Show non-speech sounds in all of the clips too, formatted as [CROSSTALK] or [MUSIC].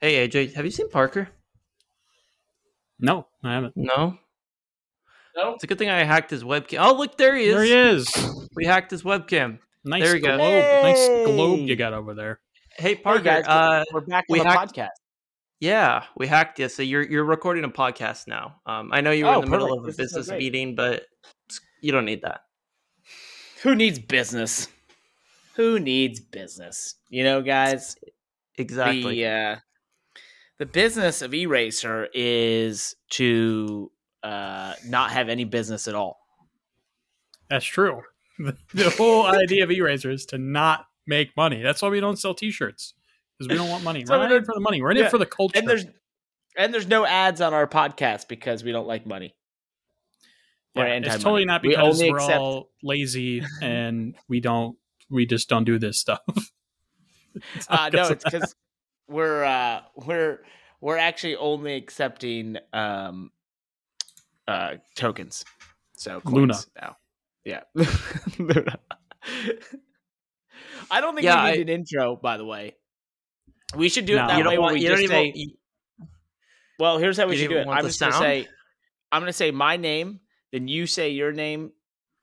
Hey AJ, have you seen Parker? No, I haven't. No. No. It's a good thing I hacked his webcam. Oh, look, there he is. There he is. We hacked his webcam. Nice There we go. globe. Nice globe you got over there. Hey Hey Parker, guys, uh, we're back we on the hacked- podcast. yeah, we hacked you. So you're you're recording a podcast now. Um, I know you were Oh, in the middle of a This is so business meeting, but you don't need that. Who needs business? Who needs business? You know, guys. Exactly. The uh, the business of eRacr is to uh, not have any business at all. That's true. The, [LAUGHS] the whole idea of eRacr is to not make money. That's why we don't sell T-shirts because we don't want money. [LAUGHS] So We're not in it for the money. We're in yeah, it for the culture. And there's and there's no ads on our podcast because we don't like money. Yeah, it's totally not because we are accept- all lazy and we don't. We just don't do this stuff. [LAUGHS] Uh, no, it's because we're uh, we're we're actually only accepting um, uh, tokens. So coins Luna. now. Yeah, [LAUGHS] Luna. I don't think Yeah, we I- need an intro. By the way, we should do No. it that you way. don't want. we You don't just even. say, you- well, here's how we should do it. I'm the just gonna say, I'm gonna say my name, then you say your name,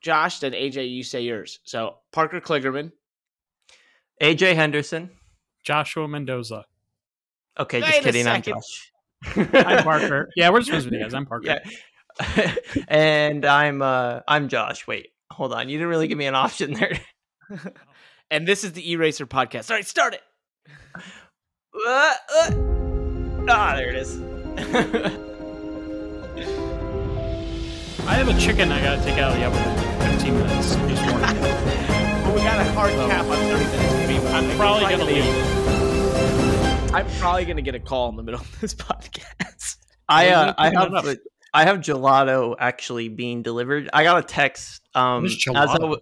Josh, then AJ, you say yours. So Parker Kligerman. AJ Henderson. Joshua Mendoza. Okay, Wait just kidding. I'm. Josh. [LAUGHS] I'm Parker. yeah, we're just friends with you guys. I'm Parker. Yeah. [LAUGHS] and I'm uh I'm Josh. Wait, hold on. You didn't really give me an option there. [LAUGHS] and this is the eRacr podcast. All right, start it. Uh, uh. Ah, there it is. I have a chicken I gotta take out of the oven in 15 minutes. Just warning you. Well, we got a hard cap on 30 minutes. I'm probably gonna leave. I'm probably gonna get a call in the middle of this [LAUGHS] podcast. I uh, I have it. I have gelato actually being delivered. I got a text. Um, as I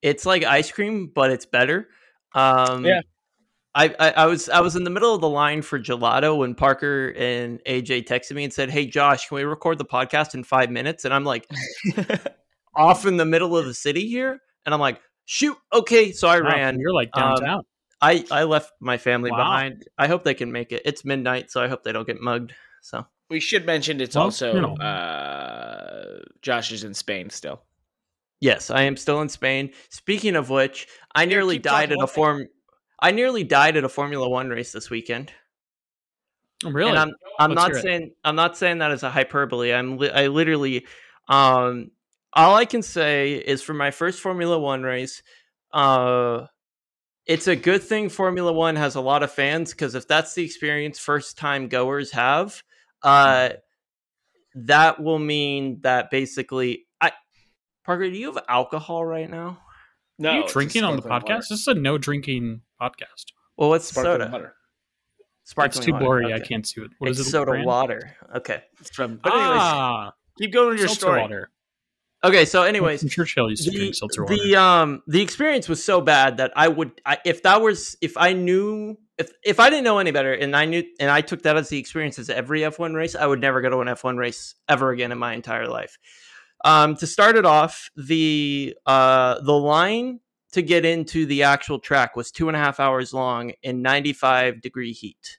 it's like ice cream, but it's better. Um, Yeah. I, I, I was I was in the middle of the line for gelato when Parker and AJ texted me and said, "Hey Josh, can we record the podcast in five minutes?" And I'm like, [LAUGHS] off in the middle of the city here, and I'm like, "Shoot, okay." So I Wow, ran. You're like Um, downtown. I I left my family Wow. behind. I hope they can make it. It's midnight, so I hope they don't get mugged. So we should mention it's Well, also you know. uh, Josh is in Spain still. yes, I am still in Spain. Speaking of which, I Here, nearly died at a about it. form. I nearly died at a Formula One race this weekend. Oh, really? And I'm I'm Let's not hear it. saying I'm not saying that as a hyperbole. I'm li- I literally um all I can say is for my first Formula 1 race uh it's a good thing Formula 1 has a lot of fans cuz if that's the experience first time goers have uh that will mean that basically I Parker, do you have alcohol right now? No, Are you it's drinking on the podcast? water. This is a no drinking podcast. Well, what's Sparkling soda? water. Sparkling it's too water, blurry. I can't see it. What is it's it? soda brand? water. Okay. It's from. But anyways, Ah, keep going with your seltzer story. water. Okay, so anyways, Churchill used to the, drink seltzer water. the um the experience was so bad that I would I, if that was if I knew if if I didn't know any better and I knew and I took that as the experience as every F1 race I would never go to an F1 race ever again in my entire life. Um, to start it off, the uh the line to get into the actual track was two and a half hours long in 95 degree heat.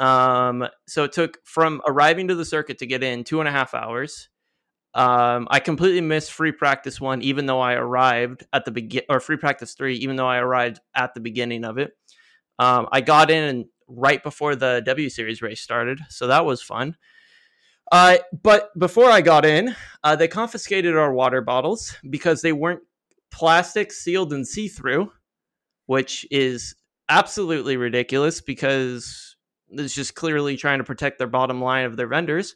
Um, so it took from arriving to the circuit to get in two and a half hours. Um, I completely missed free practice one, even though I arrived at the begin or free practice three, even though I arrived at the beginning of it. Um, I got in right before the W Series race started, so that was fun. Uh, but before I got in, uh, they confiscated our water bottles because they weren't plastic sealed and see through, which is absolutely ridiculous because it's just clearly trying to protect their bottom line of their vendors.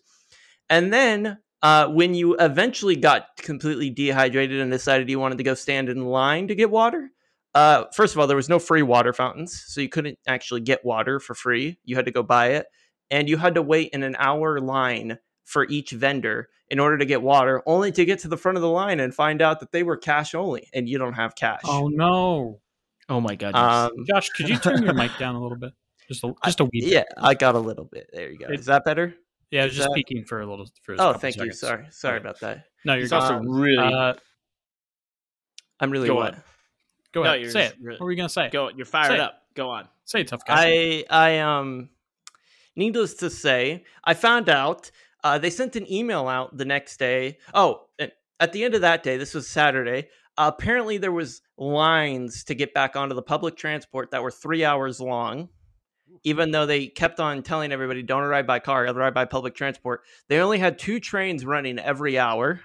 And then uh, when you eventually got completely dehydrated and decided you wanted to go stand in line to get water, uh, first of all, there was no free water fountains, so you couldn't actually get water for free. You had to go buy it, and you had to wait in an hour line for each vendor in order to get water, only to get to the front of the line and find out that they were cash only, and you don't have cash. oh no, Oh my god! um, Josh, could you turn your [LAUGHS] mic down a little bit? Just a just a wee bit. yeah, I got a little bit. There you go. It- Is that better? Yeah, I was Is just that- speaking for a little. For a Oh, couple thank you. Sorry, sorry Okay. about that. No, you're He's also Um, really Uh, I'm really Go what? on. go ahead. you're Say it. really- What were you gonna say? go. You're fired Say it. up. Go on. Say it, tough guy. I I um needless to say, I found out uh, they sent an email out the next day. Oh, at the end of that day, this was Saturday. Uh, apparently, there was lines to get back onto the public transport that were three hours long. Even though they kept on telling everybody, "Don't ride by car, ride by public transport," they only had two trains running every hour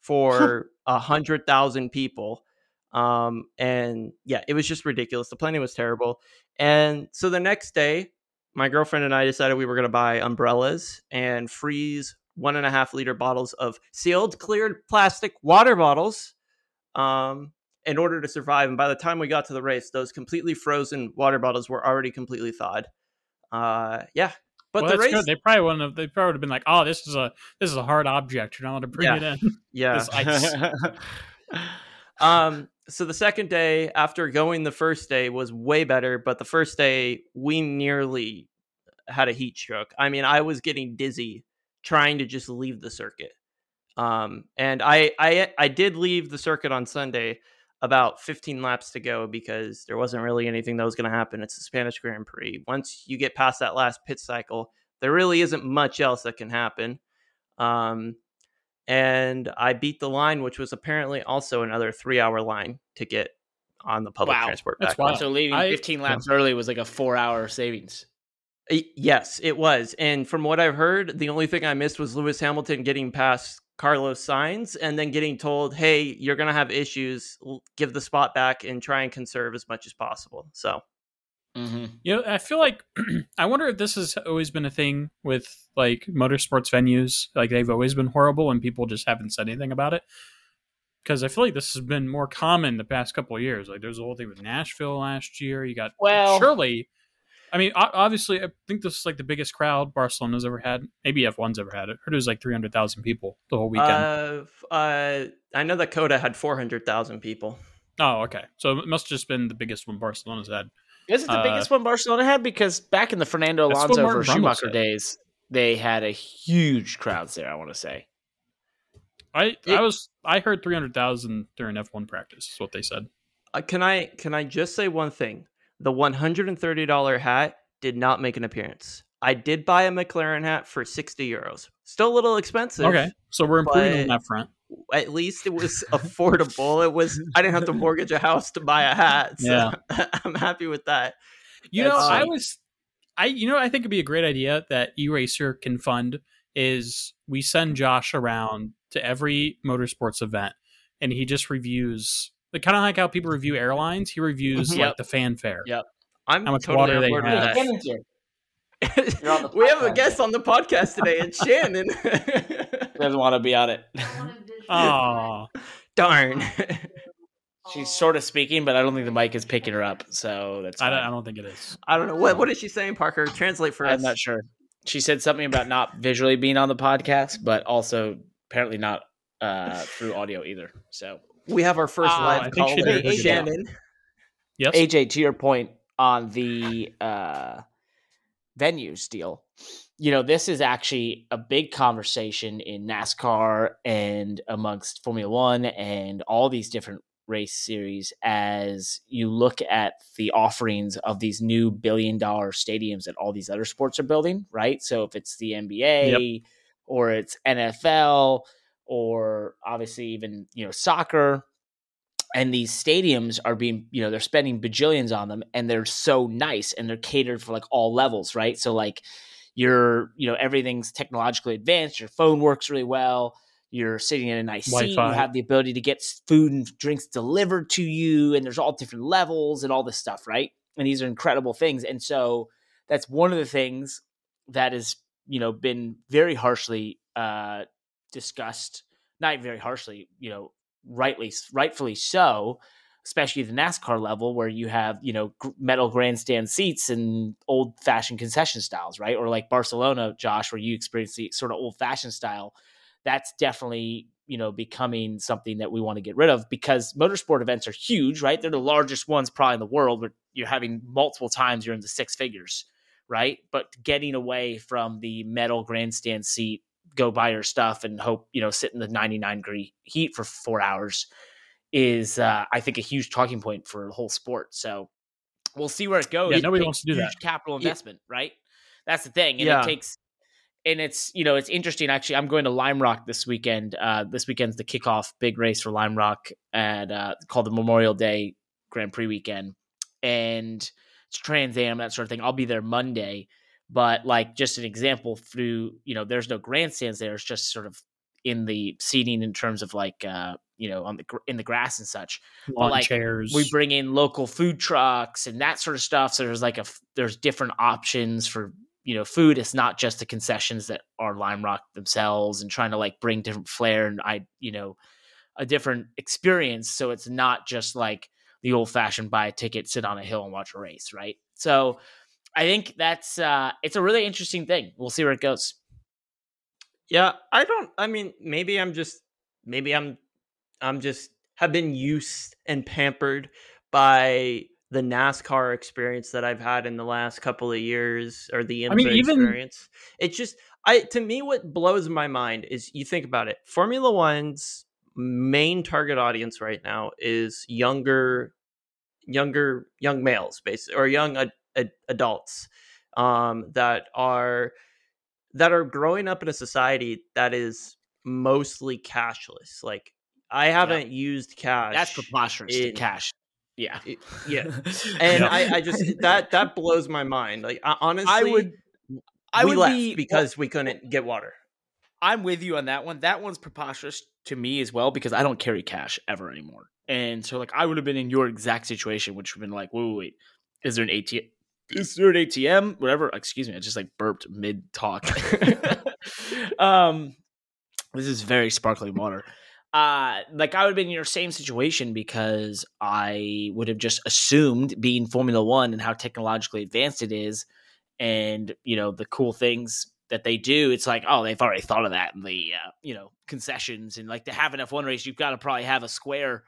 for [LAUGHS] a hundred thousand people. Um, and yeah, it was just ridiculous. The planning was terrible. And so the next day, my girlfriend and I decided we were going to buy umbrellas and freeze one and a half liter bottles of sealed, cleared plastic water bottles um, in order to survive. And by the time we got to the race, those completely frozen water bottles were already completely thawed. Uh, yeah. But well, the race, good. they probably wouldn't have. They probably would have been like, "Oh, this is a this is a hard object. You're not allowed to bring Yeah. it in." [LAUGHS] yeah. [LAUGHS] Um so the second day after going the first day was way better but the first day we nearly had a heat stroke i mean i was getting dizzy trying to just leave the circuit um and i i i did leave the circuit on sunday about 15 laps to go because there wasn't really anything that was going to happen it's the spanish grand prix once you get past that last pit cycle there really isn't much else that can happen um and I beat the line, which was apparently also another three hour line to get on the public Wow. transport. That's back wild. home. so leaving I- 15 laps early was like a four hour savings. Yes, it was. And from what I've heard, the only thing I missed was Lewis Hamilton getting past Carlos Sainz and then getting told, hey, you're going to have issues. Give the spot back and try and conserve as much as possible. So, Mm-hmm. You know, I feel like [CLEARS THROAT] I wonder if this has always been a thing with like motorsports venues. Like they've always been horrible, and people just haven't said anything about it. Because I feel like this has been more common the past couple of years. Like there's a whole thing with Nashville last year. You got Well- surely. I mean, obviously, I think this is like the biggest crowd Barcelona's ever had. Maybe F1's ever had. It. I heard it was like 300,000 people the whole weekend. uh, uh, I know that COTA had 400,000 people. oh, okay. So it must have just been the biggest one Barcelona's had. Is it the Uh, biggest one Barcelona had? Because back in the Fernando Alonso Martin versus Schumacher said. days, they had a huge crowds there. I want to say. I It- I was I heard 300,000 during F1 practice. Is what they said. Uh, can I can I just say one thing? The one hundred and thirty dollar hat did not make an appearance. I did buy a McLaren hat for sixty euros. Still a little expensive. Okay, so we're improving on that front. At least it was affordable. it was. I didn't have to mortgage a house to buy a hat. So Yeah. [LAUGHS] I'm happy with that. You know, That's I was, I you know, I think it'd be a great idea that eRacr can fund is we send Josh around to every motorsports event and he just reviews, like kind of like how people review airlines. He reviews Mhm. like Yep. the fanfare. Yep. I'm How much totally water they have. that. You're on the [LAUGHS] we have a guest on the podcast today. It's [LAUGHS] Shannon. Doesn't want to be on it. [LAUGHS] Oh, Darn. She's sort of speaking, but I don't think the mic is picking her up. So that's. I don't. I don't think it is. I don't know what. What is she saying, Parker? Translate for us. I'm not sure. She said something about not visually being on the podcast, but also apparently not uh, through audio either. So We have our first Uh, I live think she. Shannon. Yes. AJ, to your point on the uh, venues deal, you know, this is actually a big conversation in NASCAR and amongst Formula One and all these different race series as you look at the offerings of these new billion dollar stadiums that all these other sports are building, right? So if it's the NBA or it's NFL or obviously even, you know, soccer, and these stadiums are being you know they're spending bajillions on them and they're so nice and they're catered for like all levels right? So like you're you know everything's technologically advanced your phone works really well you're sitting in a nice seat you have the ability to get food and drinks delivered to you and there's all different levels and all this stuff right? And these are incredible things and so that's one of the things that has you know been very harshly uh discussed not very harshly you know rightly rightfully so especially the NASCAR level where you have you know metal grandstand seats and old fashioned concession styles right? Or like Barcelona Josh where you experience the sort of old fashioned style that's definitely you know becoming something that we want to get rid of because motorsport events are huge right? They're the largest ones probably in the world where you're having multiple times you're in the six figures right? But getting away from the metal grandstand seat go buy your stuff and hope you know sit in the 99 degree heat for four hours is uh, I think a huge talking point for the whole sport. So we'll see where it goes. Yeah, nobody wants to do huge that. capital Yeah. investment, right? That's the thing, and Yeah. it takes. And it's you know it's interesting actually. I'm going to Lime Rock this weekend. Uh, this weekend's the kickoff big race for Lime Rock at uh, called the Memorial Day Grand Prix weekend, and it's Trans Am that sort of thing. I'll be there Monday, but like just an example through you know there's no grandstands there. It's just sort of in the seating in terms of like uh you know on the in the grass and such Lawn like, chairs. we bring in local food trucks and that sort of stuff so there's like a there's different options for you know food it's not just the concessions that are lime rock themselves and trying to like bring different flair and i you know a different experience so it's not just like the old fashioned buy a ticket sit on a hill and watch a race right so i think that's uh it's a really interesting thing we'll see where it goes Yeah, I don't. I mean, maybe I'm just, maybe I'm, I'm just have been used and pampered by the NASCAR experience that I've had in the last couple of years, or the IMSA I mean, even- experience. It's just, I to me, what blows my mind is you think about it. Formula One's main target audience right now is younger, younger, young males, basically, or young ad, ad, adults um, that are that are growing up in a society that is mostly cashless. Like I haven't used cash. that's preposterous to in- cash yeah it- yeah. [LAUGHS] and Yeah. I, I just that that [LAUGHS] blows my mind. Like I, honestly, i would i we would left be because we couldn't get water. I'm with you on that one. That one's preposterous to me as well because I don't carry cash ever anymore. And so, like, I would have been in your exact situation, which would have been like, wait, wait, wait, is there an ATM? Is there an ATM? Whatever. Excuse me, I just like burped mid talk. [LAUGHS] [LAUGHS] um, this is very sparkling water. Uh, like I would have been in your same situation because I would have just assumed being Formula One and how technologically advanced it is, and you know the cool things that they do. It's like, oh, they've already thought of that in the uh, you know concessions and like to have an F one race, you've got to probably have a Square,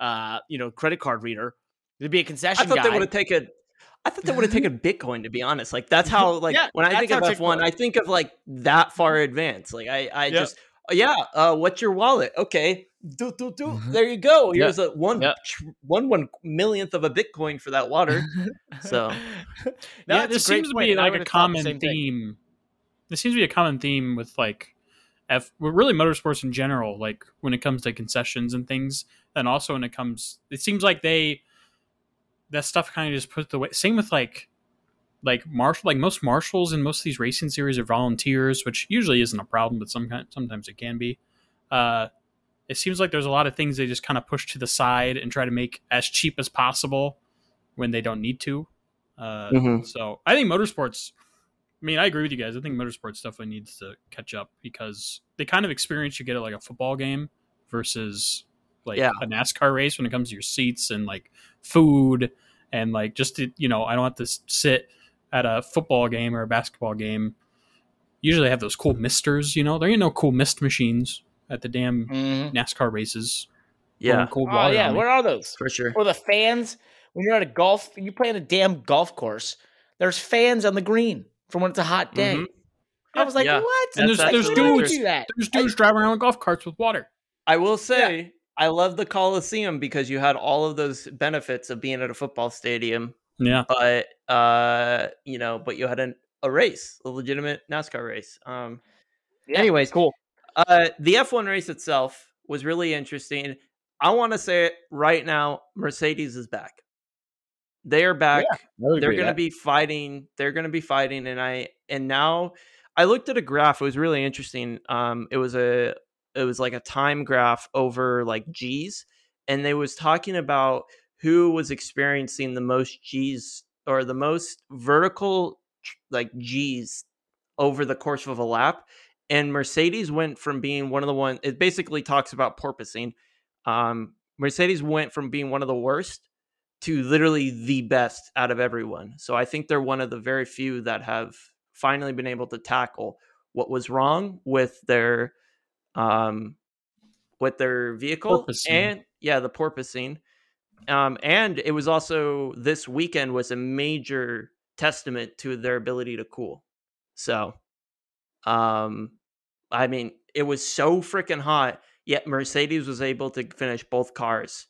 uh, you know, credit card reader to be a concession I thought guy. they would have taken. I thought they would have taken Bitcoin to be honest. Like that's how [LAUGHS] like Yeah, when I think of F one, I think of like that far advanced. Like I I Yep. just oh, yeah. Uh, what's your wallet? Okay, do do do. There you go. Yeah. Here's a one Yeah. tr- one one millionth of a Bitcoin for that water. [LAUGHS] So- yeah, this seems to be like a common same thing. theme. This seems to be a common theme with like F, really motorsports in general. Like when it comes to concessions and things, and also when it comes, it seems like they that stuff kind of just put the way. Same with like like marshal, like most marshals in most of these racing series are volunteers, which usually isn't a problem, but some sometimes it can be. Uh, it seems like there's a lot of things they just kind of push to the side and try to make as cheap as possible when they don't need to. Uh, Mhm. So I think motorsports. I mean, I agree with you guys. I think motorsports definitely needs to catch up because the kind of experience you get at like a football game versus like Yeah. a NASCAR race when it comes to your seats and like food and like just to, you know, I don't have to sit at a football game or a basketball game. Usually they have those cool misters, you know. There ain't no cool mist machines at the damn Mhm. NASCAR races. Yeah, Pouring cold Oh water yeah, where are those? for sure. Or the fans when you're at a golf, you play on a damn golf course. There's fans on the green from when it's a hot day. Mhm. I was like, Yeah. what? And That's there's there's actually Why would you dudes do that? there's dudes driving around with golf carts with water. I will say I love the Coliseum because you had all of those benefits of being at a football stadium, Yeah. but uh, you know, but you had an, a race, a legitimate NASCAR race. Um, Yeah, Anyways, cool. uh, the F1 race itself was really interesting. I want to say it right now, Mercedes is back. They are back. they're going to be fighting they're going to be fighting and i and now i looked at a graph it was really interesting um it was a it was like a time graph over like g's and they was talking about who was experiencing the most g's or the most vertical like g's over the course of a lap and mercedes went from being one of the one it basically talks about porpoising um mercedes went from being one of the worst to literally the best out of everyone. So I think they're one of the very few that have finally been able to tackle what was wrong with their um with their vehicle Porpoising. and yeah, the porpoising. Um and it was also this weekend was a major testament to their ability to cool. So um I mean, it was so freaking hot, yet Mercedes was able to finish both cars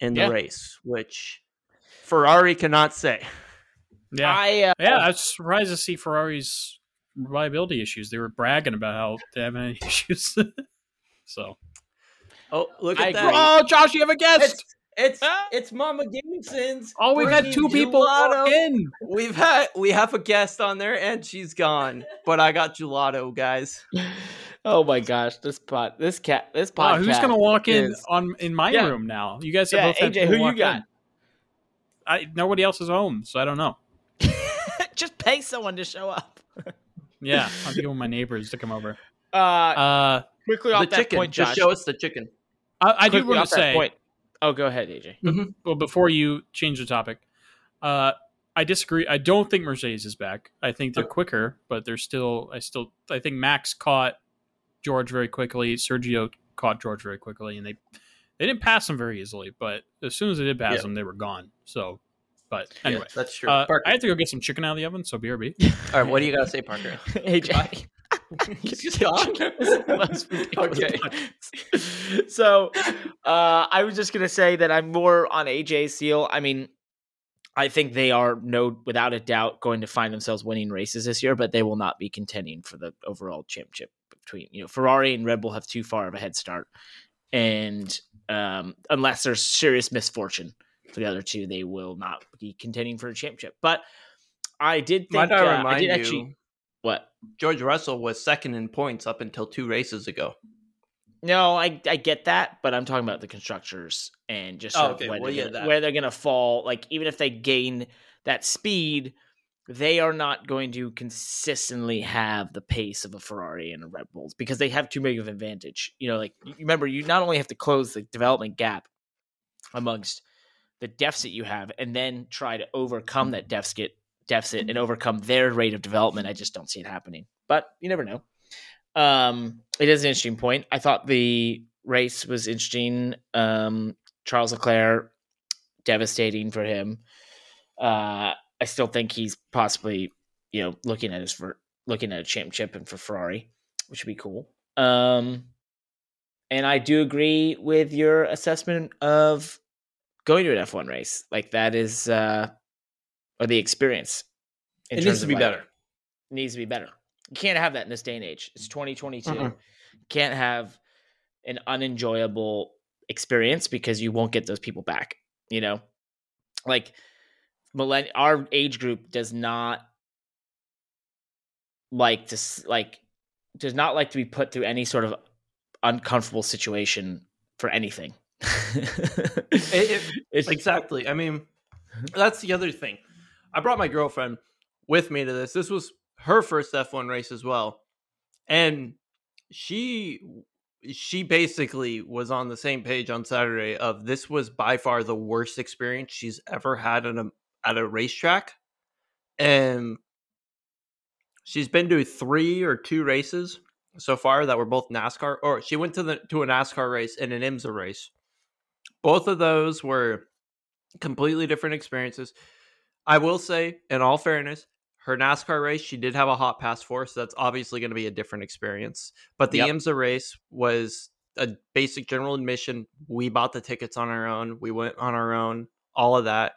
in the Yeah. race, which Ferrari cannot say. Yeah, I uh, yeah. I was surprised to see Ferrari's reliability issues. They were bragging about how they haven't any [LAUGHS] issues. so, Oh, look I at that! agree. oh, Josh, you have a guest. It's it's Ah. it's Mama Gameson's. Oh, we've had two people gelato. walk in. We've had we have a guest on there, and she's gone. But I got gelato, guys. [LAUGHS] oh my gosh, this pot, this cat, this podcast. Wow, who's gonna walk in on in my Yeah. room now? You guys have Yeah, both AJ, people who you got? in. I nobody else is home, so I don't know. [LAUGHS] Just pay someone to show up. Yeah, I'm thinking with my neighbors to come over. Uh, Uh, quickly The off that chicken. point, Just show us the chicken. I, I do want to say, point. Oh, go ahead, AJ. well, before you change the topic, uh, I disagree. I don't think Mercedes is back. I think they're quicker, but they're still. I still. I think Max caught George very quickly. Sergio caught George very quickly, and they they didn't pass him very easily. But as soon as they did pass Yeah. him, they were gone. So, but anyway, Yeah, that's true. uh, Parker. I have to go get some chicken out of the oven. So BRB. [LAUGHS] All right, what do you got to say, Parker? AJ. He's gone. Most ridiculous Okay. [LAUGHS] so uh, I was just gonna say that I'm more on AJ seal. I mean, I think they are no without a doubt going to find themselves winning races this year, but they will not be contending for the overall championship between you know Ferrari and Red Bull have too far of a head start. And um, unless there's serious misfortune for the other two, they will not be contending for a championship. But I did think Might I uh, remind I did you, actually what George Russell was second in points up until two races ago. No, I I get that, but I'm talking about the constructors and just Oh, okay. of where, Well, they're gonna, where they're gonna fall. Like even if they gain that speed, they are not going to consistently have the pace of a Ferrari and a Red Bulls because they have too big of an advantage. You know, like remember, you not only have to close the development gap amongst the deficit you have, and then try to overcome that deficit deficit and overcome their rate of development. I just don't see it happening, but you never know. Um, it is an interesting point. I thought the race was interesting. Um, Charles Leclerc, devastating for him. Uh, I still think he's possibly, you know, looking at his for looking at a championship and for Ferrari, which would be cool. Um, and I do agree with your assessment of going to an F1 race. Like that is, uh, or the experience. It needs to be like, better. needs to be better. You can't have that in this day and age. It's 2022. Mm-mm. Can't have an unenjoyable experience because you won't get those people back. You know, like millenn- our age group does not like to like does not like to be put through any sort of uncomfortable situation for anything. [LAUGHS] it- It's- Exactly. I mean, that's the other thing. I brought my girlfriend with me to this. This was her first F1 race as well. And she she basically was on the same page on Saturday of this was by far the worst experience she's ever had at a at a racetrack. And she's been to 3 or 2 races so far that were both NASCAR or she went to the to a NASCAR race and an IMSA race. Both of those were completely different experiences. I will say, in all fairness, her NASCAR race, she did have a hot pass for, so that's obviously going to be a different experience. But the Yep. IMSA race was a basic general admission. We bought the tickets on our own. We went on our own, all of that.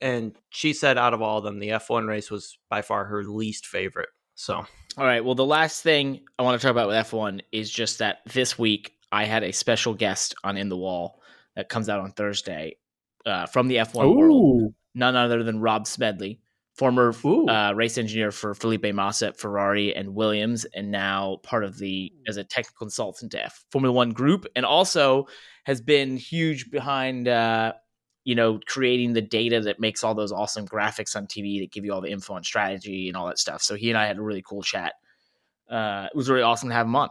And she said out of all of them, the F1 race was by far her least favorite. So, All right. Well, the last thing I want to talk about with F1 is just that this week I had a special guest on In the Wall that comes out on Thursday uh, from the F1 world. None other than Rob Smedley, former uh, race engineer for Felipe Massa at Ferrari and Williams, and now part of the as a technical consultant to F Formula One group, and also has been huge behind. Uh, you know, creating the data that makes all those awesome graphics on TV that give you all the info on strategy and all that stuff. So he and I had a really cool chat. Uh, it was really awesome to have him on.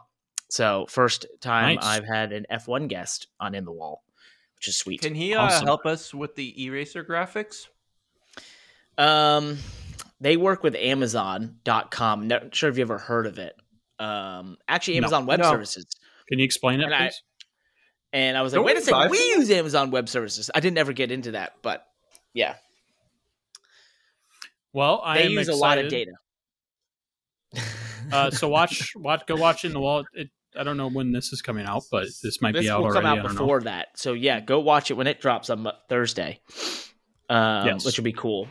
So first time Nice. I've had an F1 guest on In the Wall, which is sweet. can he uh, Awesome. help us with the eRacr graphics? Um, they work with Amazon.com. Not sure if you ever heard of it. Um, actually, No. Amazon Web No. Services. Can you explain it, And I- And I was like, Don't wait a second, we from use Amazon Web Services. I didn't ever get into that, but yeah, Well, I they am use a lot of data. Uh, so watch, [LAUGHS] watch, go watch in the wall. It, I don't know when this is coming out, but this might this be out will already. come out don't know. before that. So yeah, go watch it when it drops on Thursday, um, Yes. which will be cool.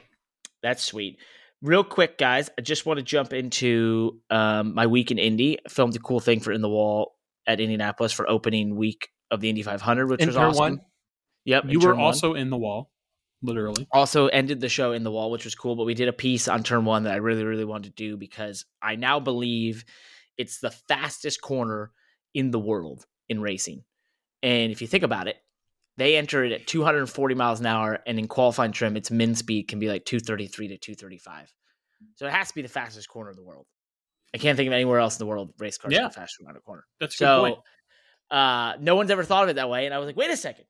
That's sweet. Real quick, guys, I just want to jump into um, my week in Indy. I filmed a cool thing for In the Wall at Indianapolis for opening week of the Indy 500, which In was turn awesome. one? Yep, You were turn one. also in the wall, literally. also ended the show in the wall, which was cool. But we did a piece on turn one that I really, really wanted to do because I now believe it's the fastest corner in the world in racing. And if you think about it, they enter it at 240 miles an hour, and in qualifying trim, its min speed can be like 233 to 235. So it has to be the fastest corner in the world. I can't think of anywhere else in the world race cars Yeah. are faster around a corner. That's a good point. So uh, no one's ever thought of it that way, and I was like, wait a second,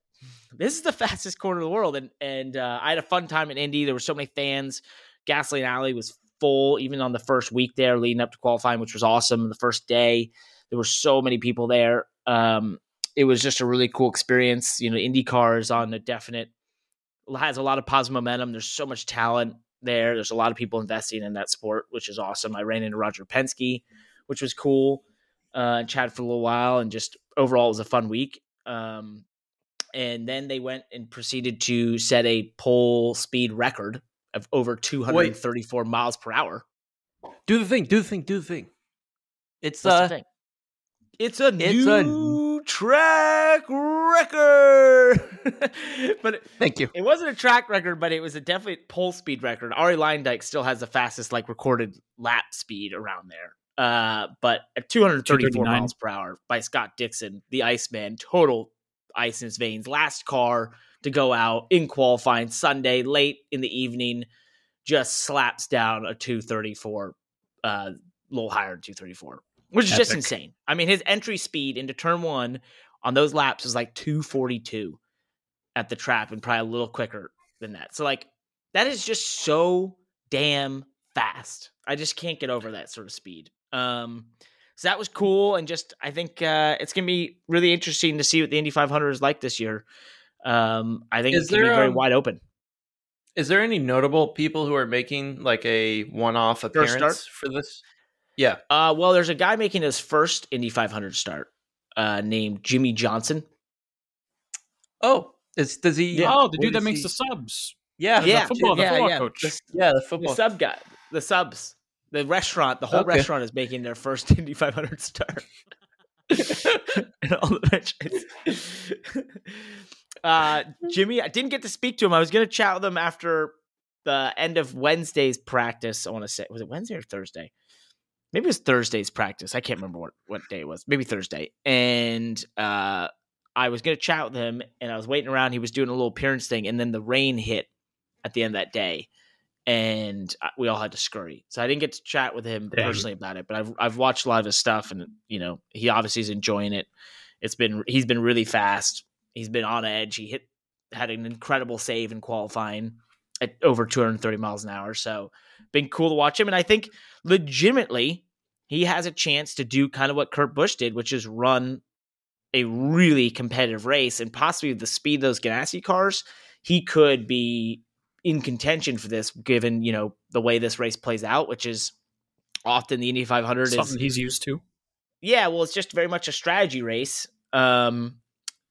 this is the [LAUGHS] fastest corner of the world, and and uh, I had a fun time in Indy. There were so many fans. Gasoline Alley was full, even on the first week there, leading up to qualifying, which was awesome. The first day, there were so many people there. Um, it was just a really cool experience. You know, IndyCar is on a definite has a lot of positive momentum. There's so much talent there. There's a lot of people investing in that sport, which is awesome. I ran into Roger Penske, which was cool, uh, and chatted for a little while, and just overall it was a fun week. Um, and then they went and proceeded to set a pole speed record of over 234 miles per hour. Do the thing. Do the thing. Do the thing. It's What's uh, the thing? It's a it's a- new track record, [LAUGHS] but it, thank you. it wasn't a track record, but it was a definite pole speed record. Arie Luyendyk still has the fastest like recorded lap speed around there. Uh, but at 234 miles per hour by Scott Dixon, the Iceman, total ice in his veins. Last car to go out in qualifying Sunday late in the evening, just slaps down a 234, uh, a little higher than 234, which is just insane. I mean, his entry speed into turn one on those laps is like 242 at the trap and probably a little quicker than that. So like that is just so damn fast. I just can't get over that sort of speed. Um so that was cool and just I think uh it's going to be really interesting to see what the Indy 500 is like this year. Um I think Is it's going to be very um, wide open. Is there any notable people who are making like a one-off appearance start? for this? Yeah. Uh well there's a guy making his first Indy 500 start uh named Jimmie Johnson. Oh, is does he? oh, the dude that makes he- the subs. yeah, the yeah, the yeah, football yeah. coach. The, yeah, the the football. sub guy, the subs, the restaurant, the whole Okay. restaurant is making their first [LAUGHS] Indy 500 start. [LAUGHS] and all the franchises. [LAUGHS] uh, [LAUGHS] Jimmie, I didn't get to speak to him. I was going to chat with him after the end of Wednesday's practice. I want to say, was it Wednesday or Thursday? Maybe it was Thursday's practice. I can't remember what, what day it was. Maybe Thursday. And uh, I was going to chat with him, and I was waiting around. He was doing a little appearance thing, and then the rain hit at the end of that day, and we all had to scurry. So I didn't get to chat with him Dang. personally about it, but I've I've watched a lot of his stuff, and you know he obviously is enjoying it. It's been he's been really fast. He's been on edge. He hit had an incredible save in qualifying at over 230 miles an hour. So been cool to watch him, and I think legitimately he has a chance to do kind of what Kurt Busch did, which is run a really competitive race and possibly with the speed of those Ganassi cars, he could be in contention for this given, you know, the way this race plays out, which is often the Indy 500 is Something he's used to. yeah, well, it's just very much a strategy race. Um,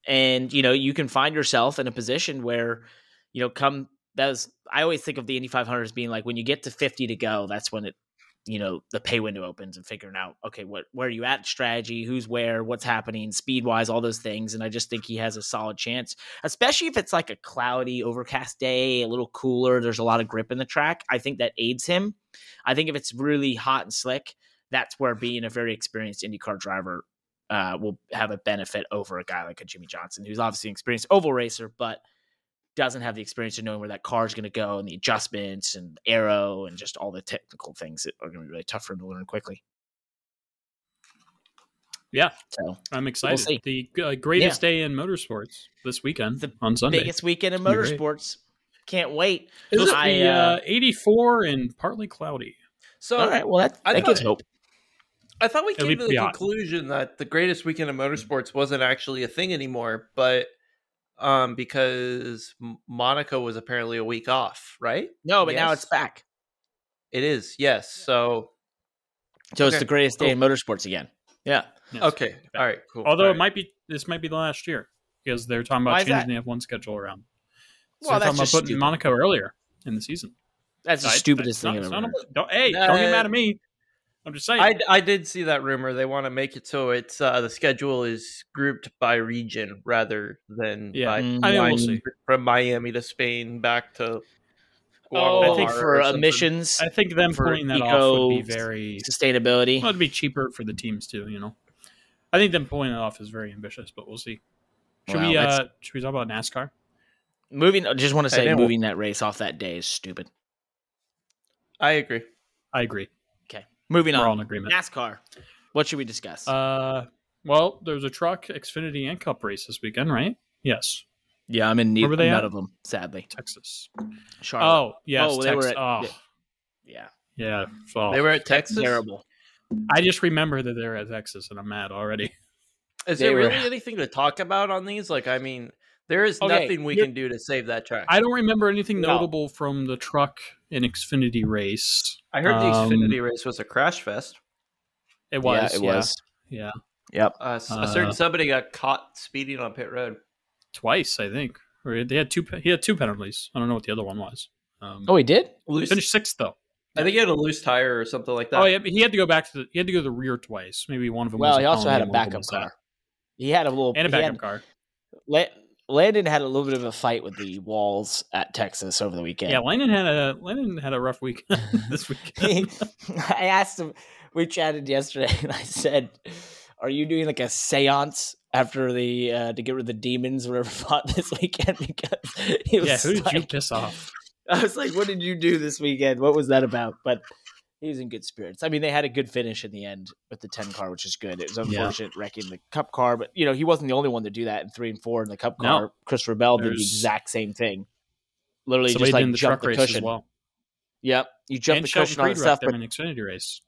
and you know, you can find yourself in a position where, you know, come that was I always think of the Indy 500 as being like when you get to 50 to go, that's when it, you know, the pay window opens and figuring out, okay, what where are you at strategy, who's where, what's happening, speed wise, all those things. And I just think he has a solid chance, especially if it's like a cloudy, overcast day, a little cooler. There's a lot of grip in the track. I think that aids him. I think if it's really hot and slick, that's where being a very experienced IndyCar driver uh, will have a benefit over a guy like a Jimmie Johnson, who's obviously an experienced oval racer, but doesn't have the experience of knowing where that car is going to go and the adjustments and aero and just all the technical things that are going to be really tough for him to learn quickly. Yeah. So I'm excited. see. the uh, greatest day in motorsports this weekend The on Sunday. biggest weekend in It's gonna be great. motorsports. Can't wait. Is it I, the uh, uh, 84 and partly cloudy? So all right. Well, that, I that gives hope. I thought we came to the hot. conclusion that the greatest weekend of motorsports wasn't actually a thing anymore, but um, because Monaco was apparently a week off, right? No, but now it's back. It is, yes. So So it's the greatest day in motorsports again. Yeah. Yes. okay, all right, cool. Although All it might be, this might be the last year because they're talking about is changing the F1 schedule around. So Well, they're that's talking about just putting stupid. Monaco earlier in the season. That's the I- stupidest it's thing not- ever not don't, hey, don't get mad at me. I'm just saying. I, I did see that rumor. They want to make it so it's uh, the schedule is grouped by region rather than Yeah. by Mm. I mean, we'll see. from Miami to Spain back to. Oh, I think for emissions, I think them pulling that off would be very. sustainability. Well, it'd be cheaper for the teams too. You know, I think them pulling it off is very ambitious, but we'll see. Should Wow, we? Uh, should we talk about NASCAR? Moving, I just want to Hey, say, then- moving that race off that day is stupid. I agree. I agree. Okay, moving We're on. all in agreement. NASCAR. What should we discuss? Uh, well, there's a truck Xfinity and Cup race this weekend, right? Yes, yeah, I'm in where were neither, none at? of them, sadly. Texas. Charlotte. Oh, yes, Oh, they were at- oh, yeah, yeah. So They were at Texas. terrible. I just remember that they're at Texas, and I'm mad already. Is They there were- really anything to talk about on these? Like, I mean, there is Okay, nothing we can do to save that track. I don't remember anything No. notable from the truck in Xfinity race. I heard the Um, Xfinity race was a crash fest. It was. yeah, it yeah, was. Yeah, Yep. Uh, s- a Uh, certain somebody got caught speeding on pit road. twice I think. Or they had two. He had two penalties. I don't know what the other one was. Um, Oh, he did. he finished sixth though. I think he had a loose tire or something like that. Oh yeah, he had to go back to the. He had to go to the rear twice. Maybe one of them. Well, was he also had a and one backup was that. car. He had a little and a backup had- car. La- Landon had a little bit of a fight with the walls at Texas over the weekend. Yeah, Landon had a Landon had a rough week [LAUGHS] this week. [LAUGHS] I asked him. We chatted yesterday, and I said, "Are you doing like a séance after the uh, to get rid of the demons, or whatever [LAUGHS] fought this weekend?" Because he was yeah, who did you piss off? I was like, "What did you do this weekend? What was that about?" But he was in good spirits. I mean, they had a good finish in the end with the ten car, which is good. It was unfortunate wrecking the Cup car, but you know he wasn't the only one to do that in three and four in the Cup No. car. Christopher Bell did the exact same thing. Literally, Somebody just like did in the jump truck the race cushion. as well. Yep, you jump and the Sheldon cushion on Creed the stuff, wrecked them but in Xfinity race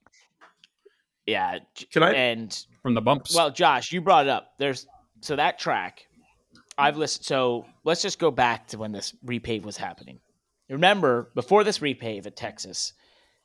yeah, Can I? and from the bumps. Well, Josh, you brought it up. There's so that track. I've listened. So let's just go back to when this repave was happening. Remember, before this repave at Texas,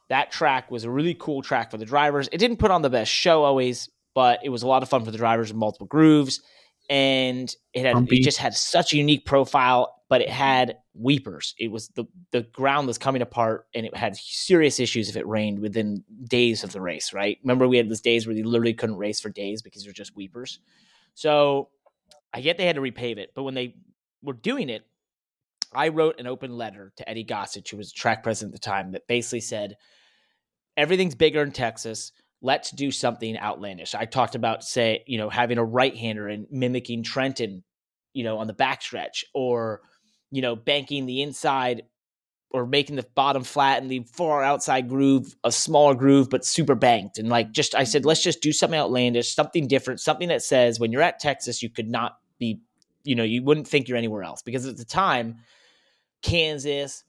that track was a really cool track for the drivers. It didn't put on the best show always, but it was a lot of fun for the drivers in multiple grooves, and it had Bumpy. it just had such a unique profile. But it had weepers. It was the the ground was coming apart, and it had serious issues if it rained within days of the race. Right? Remember, we had those days where you literally couldn't race for days because they're just weepers. So I get they had to repave it, but when they were doing it, I wrote an open letter to Eddie Gossage, who was track president at the time, that basically said, everything's bigger in Texas. Let's do something outlandish. I talked about, say, you know, having a right hander and mimicking Trenton, you know, on the backstretch, or, you know, banking the inside or making the bottom flat and the far outside groove a smaller groove but super banked and like just i said let's just do something outlandish something different something that says when you're at texas you could not be you know you wouldn't think you're anywhere else because at the time kansas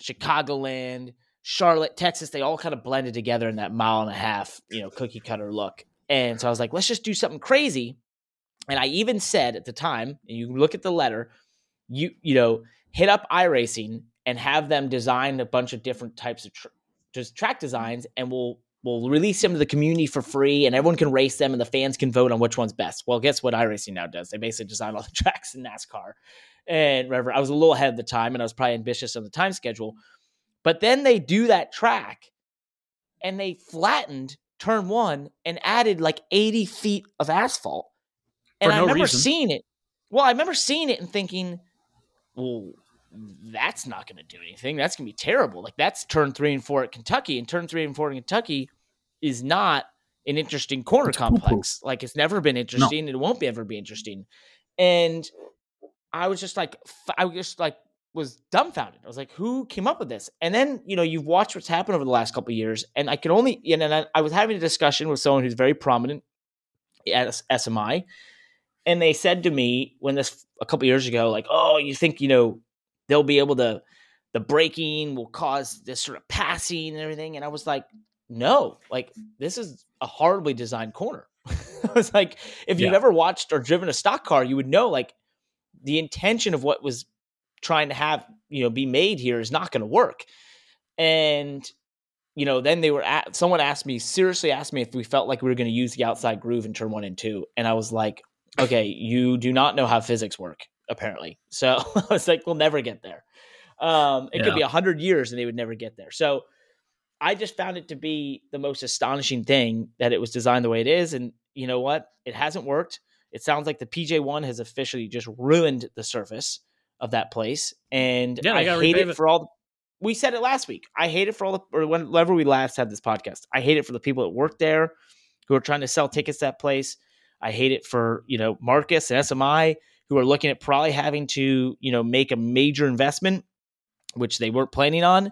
chicagoland charlotte texas they all kind of blended together in that mile and a half you know cookie cutter look and so i was like let's just do something crazy and i even said at the time and you look at the letter you you know hit up iRacing and have them design a bunch of different types of tr- just track designs and we'll we'll release them to the community for free and everyone can race them and the fans can vote on which one's best. Well, guess what iRacing now does? They basically design all the [LAUGHS] tracks in NASCAR. And whatever, I was a little ahead of the time and I was probably ambitious on the time schedule. But then they do that track and they flattened turn one and added like 80 feet of asphalt. And For I no remember reason. seeing it. Well, I remember seeing it and thinking, well, that's not going to do anything. That's going to be terrible. Like that's turn three and four at Kentucky, and turn three and four in Kentucky is not an interesting corner It's poo-poo. complex. Like it's never been interesting. and It won't be ever be interesting. And I was just like, I was just like was dumbfounded. I was like, who came up with this? And then you know you've watched what's happened over the last couple of years, and I could only and I, I was having a discussion with someone who's very prominent at SMI, and they said to me when this a couple years ago, like, oh, you think you know they'll be able to the braking will cause this sort of passing and everything and i was like no like this is a horribly designed corner [LAUGHS] i was like if you've ever watched or driven a stock car you would know like the intention of what was trying to have you know be made here is not going to work and you know then they were at someone asked me seriously asked me if we felt like we were going to use the outside groove in turn one and two and i was like okay you do not know how physics work apparently [LAUGHS] so i was like we'll never get there Um, it could be a hundred years and they would never get there. So I just found it to be the most astonishing thing that it was designed the way it is. And you know what? It hasn't worked. It sounds like the PJ1 has officially just ruined the surface of that place. And Yeah, I hate it it. for all the, we said it last week. I hate it for all the, or whenever we last had this podcast, I hate it for the people that work there who are trying to sell tickets to that place. I hate it for, you know, Marcus and SMI who are looking at probably having to, you know, make a major investment, which they weren't planning on.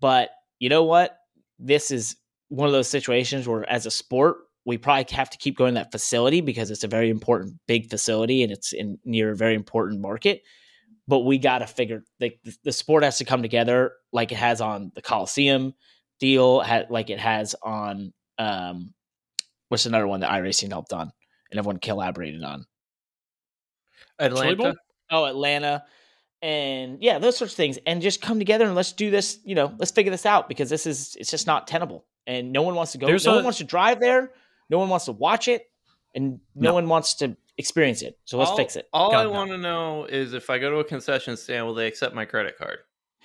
But you know what? This is one of those situations where, as a sport, we probably have to keep going to that facility because it's a very important, big facility and it's in near a very important market. But we got to figure like the, the sport has to come together like it has on the Coliseum deal, ha- like it has on um, what's another one that iRacing helped on and everyone collaborated on. Atlanta. Oh, Atlanta. And yeah, those sorts of things. And just come together and let's do this, you know, let's figure this out because this is it's just not tenable. And no one wants to go. There's no a- one wants to drive there. No one wants to watch it. And no, No. one wants to experience it. So let's all, fix it. All God, I no. want to know is if I go to a concession stand, will they accept my credit card?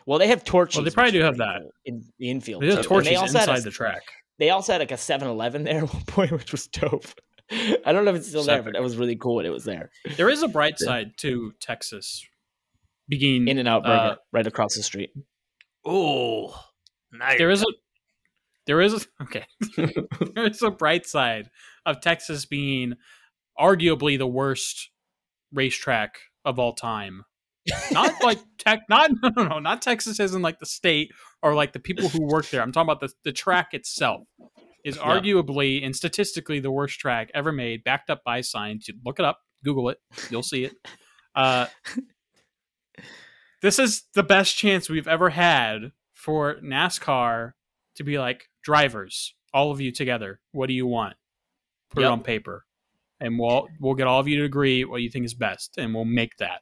Well, they have torches. Well, they probably do have that. in the infield. They have too. Torches they also had inside a- the track. They also had like a 7-Eleven there at one point, which was dope. [LAUGHS] I don't know if it's still there, but that was really cool when it was there. There is a bright side to Texas being In and out burger uh, right across the street. Oh, nice. there is a there is a [LAUGHS] okay [LAUGHS] there is a bright side of Texas being arguably the worst racetrack of all time. Not [LAUGHS] like tech, not [LAUGHS] no no no, not Texas isn't like the state or like the people who work there. I'm talking about the the track itself is Yeah. arguably and statistically the worst track ever made, backed up by science. You look it up, Google it, you'll see it. Uh, this is the best chance we've ever had for NASCAR to be like drivers, all of you together. What do you want? Put Yep. it on paper, and we'll we'll get all of you to agree what you think is best, and we'll make that.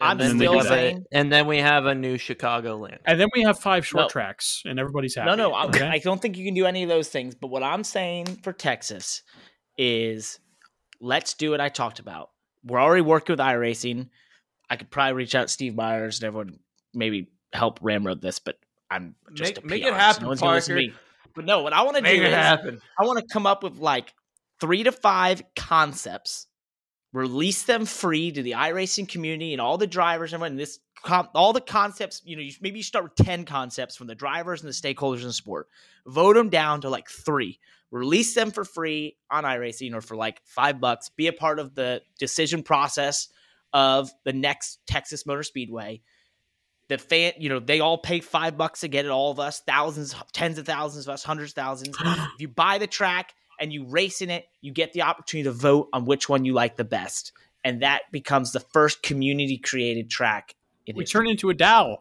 I'm and then still we have a, saying- and then we have a new Chicagoland. And then we have five short No. tracks, and everybody's happy. No, no, I, okay? I don't think you can do any of those things. But what I'm saying for Texas is let's do what I talked about. We're already working with iRacing. I could probably reach out to Steve Myers and everyone maybe help ramrod this, but I'm just Make- a make PR, it so happen, no one's gonna listen to Parker. me. But no, what I want to do Make it is happen. I want to come up with like three to five concepts, release them free to the iRacing community and all the drivers and everyone. This all the concepts, you know, you, maybe you start with ten concepts from the drivers and the stakeholders in the sport. Vote them down to like three. Release them for free on iRacing or for like five bucks. Be a part of the decision process of the next Texas Motor Speedway. The fan, you know, they all pay five bucks to get it. All of us, thousands, tens of thousands of us, hundreds of thousands. [GASPS] if you buy the track and you race in it, you get the opportunity to vote on which one you like the best, and that becomes the first community created track. In we history. turn into a DAO.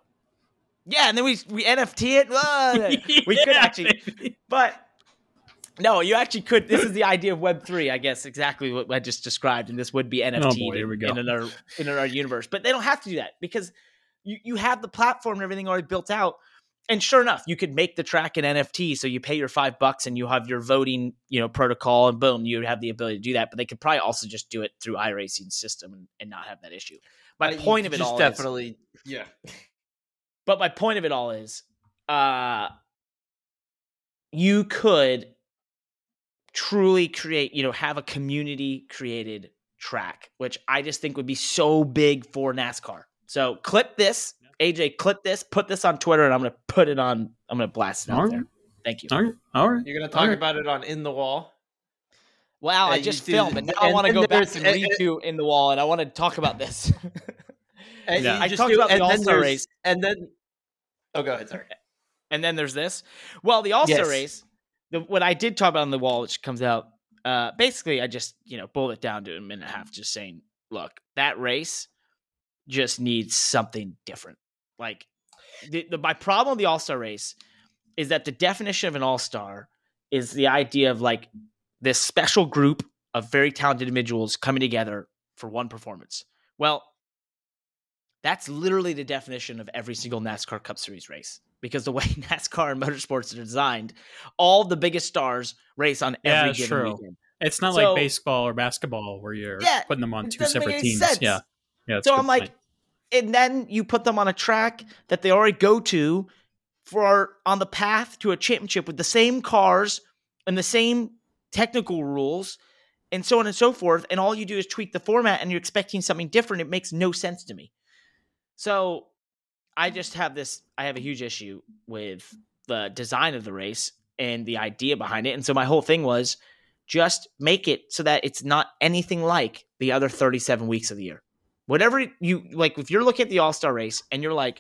yeah, and then we we NFT it. [LAUGHS] We could actually, baby. but no, you actually could. This is the idea of Web three, I guess, exactly what I just described, and this would be NFT Oh, boy, go. in another in another universe. But they don't have to do that because you you have the platform and everything already built out. And sure enough, you could make the track an NFT, so you pay your five bucks and you have your voting, you know, protocol, and boom, you have the ability to do that. But they could probably also just do it through iRacing system and, and not have that issue. My Uh, point of it all is, definitely, yeah. [LAUGHS] but my point of it all is, uh, you could truly create, you know, have a community created track, which I just think would be so big for NASCAR. So clip this, AJ, clip this, put this on Twitter, and I'm gonna put it on. I'm gonna blast it out All there. Thank you. All right, all right. You're gonna talk Alright. about it on in the wall. Wow, Yeah, I just do- filmed, and now I want to go back there's- and and- redo in the wall, and I want to talk about this. [LAUGHS] And Yeah. I just talked do- about the and then All-Star there's- race. and then. Oh, go ahead. Sorry. and then there's this. Well, the All Star Yes. race, the, what I did talk about on the wall, which comes out, uh, basically, I just you know boiled it down to a minute and a half, just saying, look, that race just needs something different. Like, the, the my problem with the All Star race is that the definition of an All Star is the idea of like this special group of very talented individuals coming together for one performance. Well, that's literally the definition of every single NASCAR Cup Series race. Because the way [LAUGHS] NASCAR and motorsports are designed, all the biggest stars race on every it's given true. weekend. It's not So- like baseball or basketball where you're Yeah, putting them on two separate teams. sense. Yeah, yeah. So I'm like. And then you put them on a track that they already go to for on the path to a championship with the same cars and the same technical rules and so on and so forth. And all you do is tweak the format and you're expecting something different. It makes no sense to me. So i just have this i have a huge issue with the design of the race and the idea behind it. And so my whole thing was just make it so that it's not anything like the other 37 weeks of the year whatever you like if you're looking at the all-star race and you're like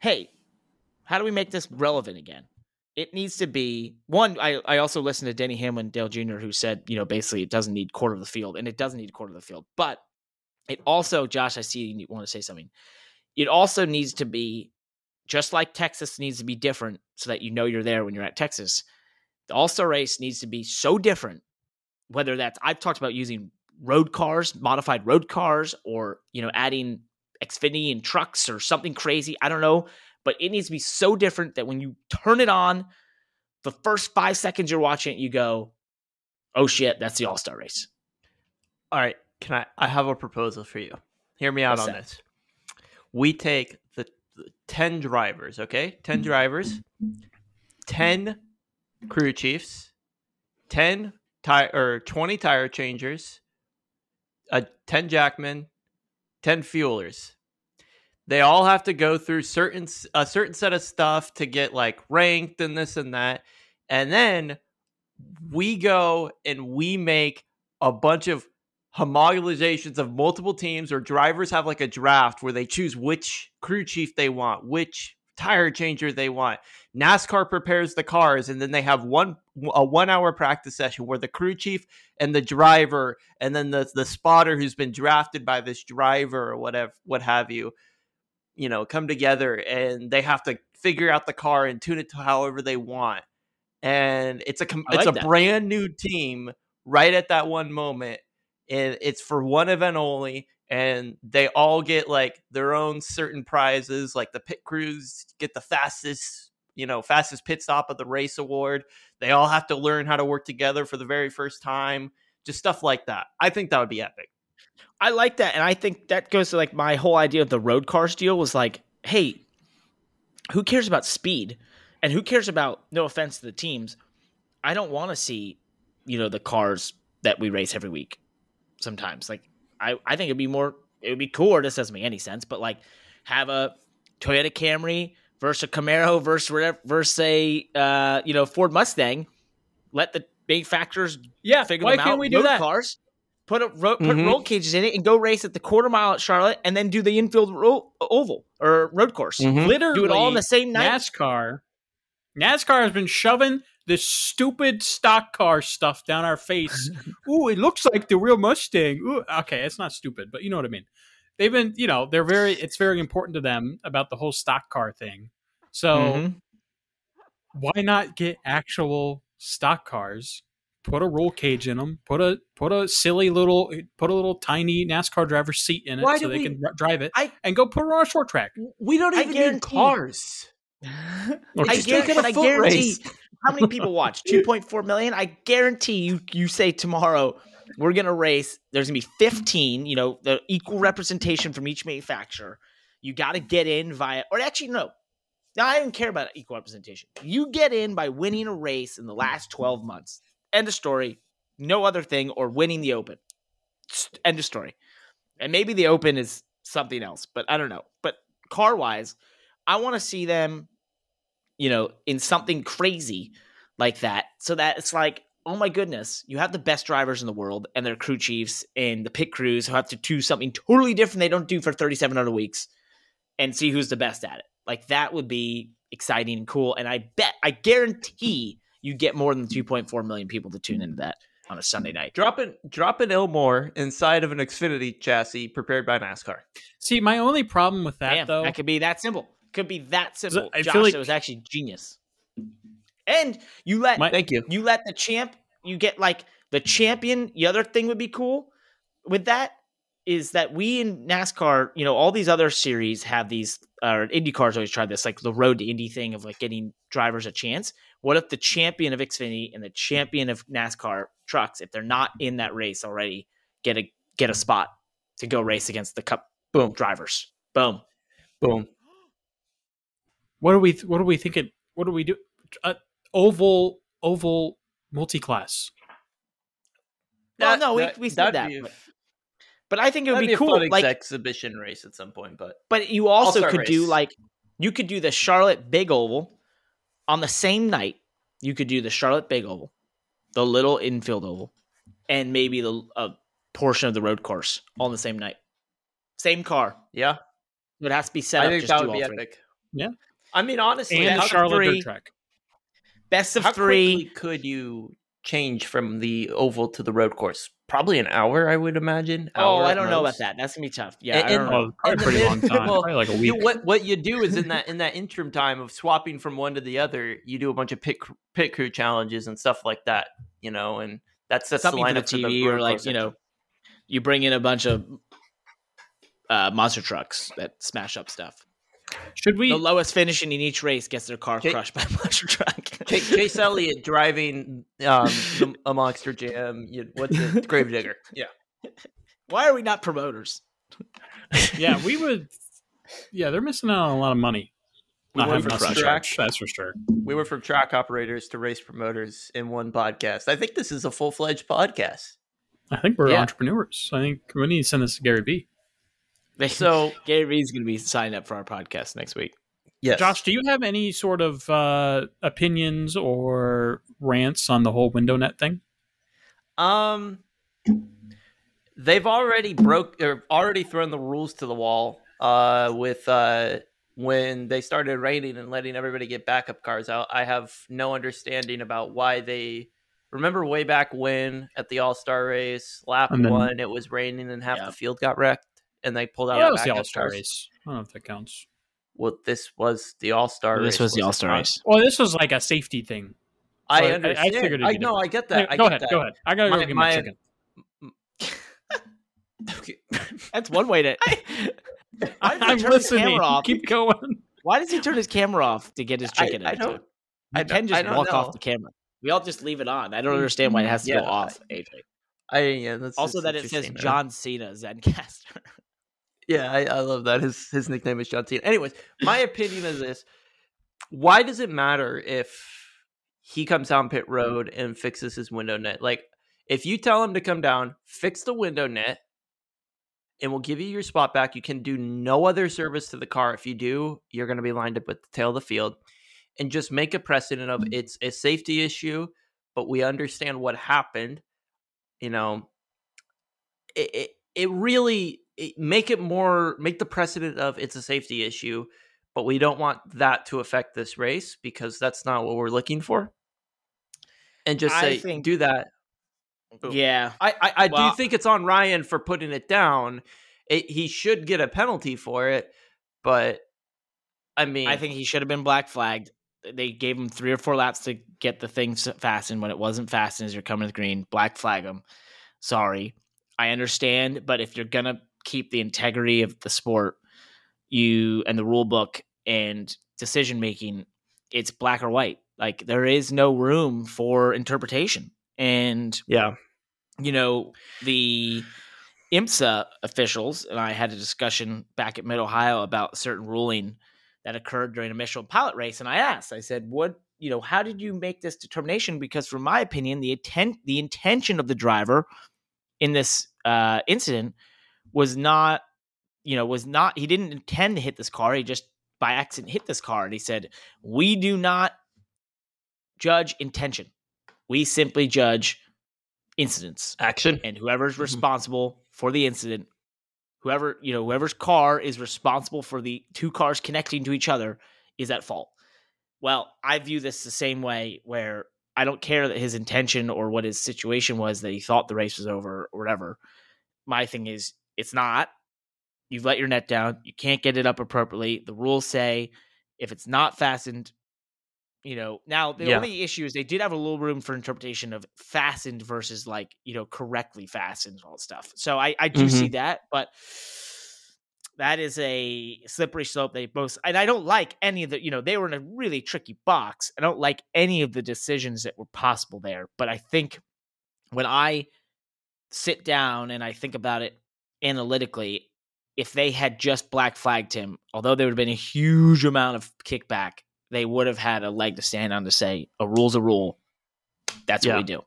hey how do we make this relevant again? It needs to be one I, I also listened to denny hamlin dale jr who said you know basically it doesn't need quarter of the field and it doesn't need quarter of the field but it also josh i see you want to say something. It also needs to be just like texas needs to be different so that you know you're there when you're at texas the all-star race needs to be so different whether that's i've talked about using road cars, modified road cars, or you know, adding Xfinity and trucks or something crazy. I don't know, but it needs to be so different that when you turn it on, the first five seconds you're watching it, you go, "Oh shit, that's the All Star race." All right, can I? I have a proposal for you. Hear me out What's on that? this. We take the, the ten drivers, okay? 10 mm-hmm. drivers, ten crew chiefs, ten tire or twenty tire changers, uh, 10 jackmen 10 fuelers. They all have to go through certain a certain set of stuff to get like ranked and this and that. And then we go and we make a bunch of homogenizations of multiple teams or drivers have like a draft where they choose which crew chief they want which tire changer they want nascar prepares the cars and then they have one a one hour practice session where the crew chief and the driver and then the the spotter who's been drafted by this driver or whatever what have you you know come together and they have to figure out the car and tune it to however they want and it's a I it's a that. brand new team right at that one moment and it's for one event only and they all get like their own certain prizes like the pit crews get the fastest you know fastest pit stop of the race award they all have to learn how to work together for the very first time just stuff like that i think that would be epic I like that, and I think that goes to like my whole idea of the road cars deal was like, hey, who cares about speed, and who cares about no offense to the teams, I don't want to see, you know, the cars that we race every week. Sometimes, like, I I think it'd be more, it would be cooler. This doesn't make any sense, but like, have a Toyota Camry versus a Camaro versus whatever versus a uh, you know Ford Mustang. Let the manufacturers Yeah, figure why them can't out. we do road that? Cars. Put a ro- put Mhm. roll cages in it and go race at the quarter mile at Charlotte, and then do the infield ro- oval or road course. Mhm. Literally, Do it all in the same night. NASCAR. NASCAR has been shoving this stupid stock car stuff down our face. [LAUGHS] Ooh, it looks like the real Mustang. Ooh, okay, it's not stupid, but you know what I mean. They've been, you know, they're very. It's very important to them about the whole stock car thing. So Mhm. why not get actual stock cars? Put a roll cage in them. Put a put a silly little put a little tiny NASCAR driver seat in it Why so they we- can drive it I- and go put it on a short track. we don't I even need cars [LAUGHS] I guarantee, it I guarantee race. how many people [LAUGHS] watch? 2.4 million? I guarantee you you say tomorrow we're gonna race, there's gonna be 15, you know, the equal representation from each manufacturer. You gotta get in via or actually no. No, I don't care about equal representation. You get in by winning a race in the last 12 months. End of story. No other thing, or winning the open. End of story. And maybe the open is something else, but I don't know. But car wise, I want to see them you know, in something crazy like that. So that it's like, oh my goodness, you have the best drivers in the world and their crew chiefs and the pit crews who have to do something totally different they don't do for 37 other weeks and see who's the best at it. Like that would be exciting and cool. And I bet, I guarantee you get more than 2.4 million people to tune into that on a Sunday night. dropping dropping Ilmor inside of an Xfinity chassis prepared by NASCAR. See, my only problem with that Damn, though, that could be that simple. Could be that simple. I Josh, feel like- it was actually genius. And you let My- Thank you. you let the champ you get like the champion the other thing would be cool with that is that we in nascar you know all these other series have these or indy cars always try this like the road to indy thing of like getting drivers a chance what if the champion of xfinity and the champion of nascar trucks if they're not in that race already get a get a spot to go race against the cup Boom. drivers Boom. Boom. What do we? What do we think? It. What do we do? Uh, oval. Oval multi-class. Well, no, we- we said that'd that, be a- but- But I think it would that'd be, a cool. fun Like, exhibition race at some point, but but you also All-star could do like you could do the Charlotte Big Oval on the same night. You could do the Charlotte Big Oval, the little infield oval, and maybe the a portion of the road course all on the same night. Same car. yeah, It has to be set I up. think just that do would be three. epic. Yeah. I mean, honestly, And the Charlotte three. dirt track. Best of how three. quickly could you change from the oval to the road course? Probably an hour, I would imagine. Oh, I don't know about that. That's gonna be tough. Yeah, And- I don't and- know. Probably In the pretty long time. well, probably like a [LAUGHS] You, week. what what you do is in that in that interim time of swapping from one to the other, you do a bunch of pit cr- pit crew challenges and stuff like that, you know, and that sets Something the for the lineup for TV or like you know, you bring in a bunch of uh, monster trucks that smash up stuff. Should we? The lowest finishing in each race gets their car Okay. crushed by a monster truck. Chase, Chase Elliott driving um, the, [LAUGHS] a monster jam. You, what's it? Gravedigger. [LAUGHS] Yeah. Why are we not promoters? [LAUGHS] yeah, we would. Yeah, they're missing out on a lot of money. We Not went having from us track. That's for sure. We went from track operators to race promoters in one podcast. I think this is a full fledged podcast. I think we're Yeah. entrepreneurs. I think we need to send this to Gary Vee. So Gary Vee's going to be signing up for our podcast next week. yes, Josh, do you have any sort of uh, opinions or rants on the whole window net thing? Um, they've already broke or already thrown the rules to the wall. Uh, with uh, when they started raining and letting everybody get backup cars out, I have no understanding about why they. Remember way back when at the All Star race, lap then- one, it was raining and half Yeah. the field got wrecked, and they pulled out. Yeah, that was the All Star race. I don't know if that counts. Well, this was the All Star. This was the All Star race. Well, this was like a safety thing. I So I- I understand. I, figured it'd know. I get that. I go get ahead. that. Go ahead. I gotta go My- get my, my- chicken. [LAUGHS] Okay. [LAUGHS] That's one way to. [LAUGHS] Why does I'm turn his listening. camera off? Keep going. Why does he turn his camera off to get his chicken? I into don't. I You can just I don't walk know. off the camera. We all just leave it on. I don't mm-hmm. understand why it has to Yeah, go off, AJ. I yeah. That's Also, that it says. John Cena Zencastr. Yeah, I, I love that. His his nickname is John Cena. Anyways, my opinion is this: Why does it matter if he comes down pit road and fixes his window net? Like, if you tell him to come down, fix the window net, and we'll give you your spot back. You can do no other service to the car. If you do, you're going to be lined up with the tail of the field, and just make a precedent of mm. it's a safety issue, but we understand what happened. You know, it it, it really it, make it more make the precedent of it's a safety issue, but we don't want that to affect this race because that's not what we're looking for. And just say think- do that. Boom. yeah. I I, I Well- do think it's on Ryan for putting it down. It, he should get a penalty for it, but I mean, I think he should have been black flagged. They gave him three or four laps to get the thing s- fastened. When it wasn't fastened, as you're coming to the green, black flag him. Sorry, I understand, but if you're gonna keep the integrity of the sport, you and the rule book and decision making, it's black or white. Like there is no room for interpretation. And yeah, you know, the IMSA officials and I had a discussion back at Mid Ohio about a certain ruling that occurred during a Michelin pilot race. And I asked, I said, what, you know, how did you make this determination? Because from my opinion, the intent, the intention of the driver in this uh, incident was not, you know, was not, he didn't intend to hit this car. He just by accident hit this car. And he said, we do not judge intention. We simply judge incidents action. and whoever's Mhm. responsible for the incident whoever you know whoever's car is responsible for the two cars connecting to each other is at fault well i view this the same way where i don't care that his intention or what his situation was that he thought the race was over or whatever my thing is it's not. You've let your net down. You can't get it up appropriately. The rules say if it's not fastened you know now the Yeah. only issue is they did have a little room for interpretation of fastened versus like you know correctly fastened and all that stuff. So i i do see mm-hmm. that but that is a slippery slope they both and i don't like any of the you know they were in a really tricky box. I don't like any of the decisions that were possible there but i think when i sit down and i think about it analytically if they had just black flagged him, although there would have been a huge amount of kickback, they would have had a leg to stand on to say a rule's a rule. That's Yeah. what we do.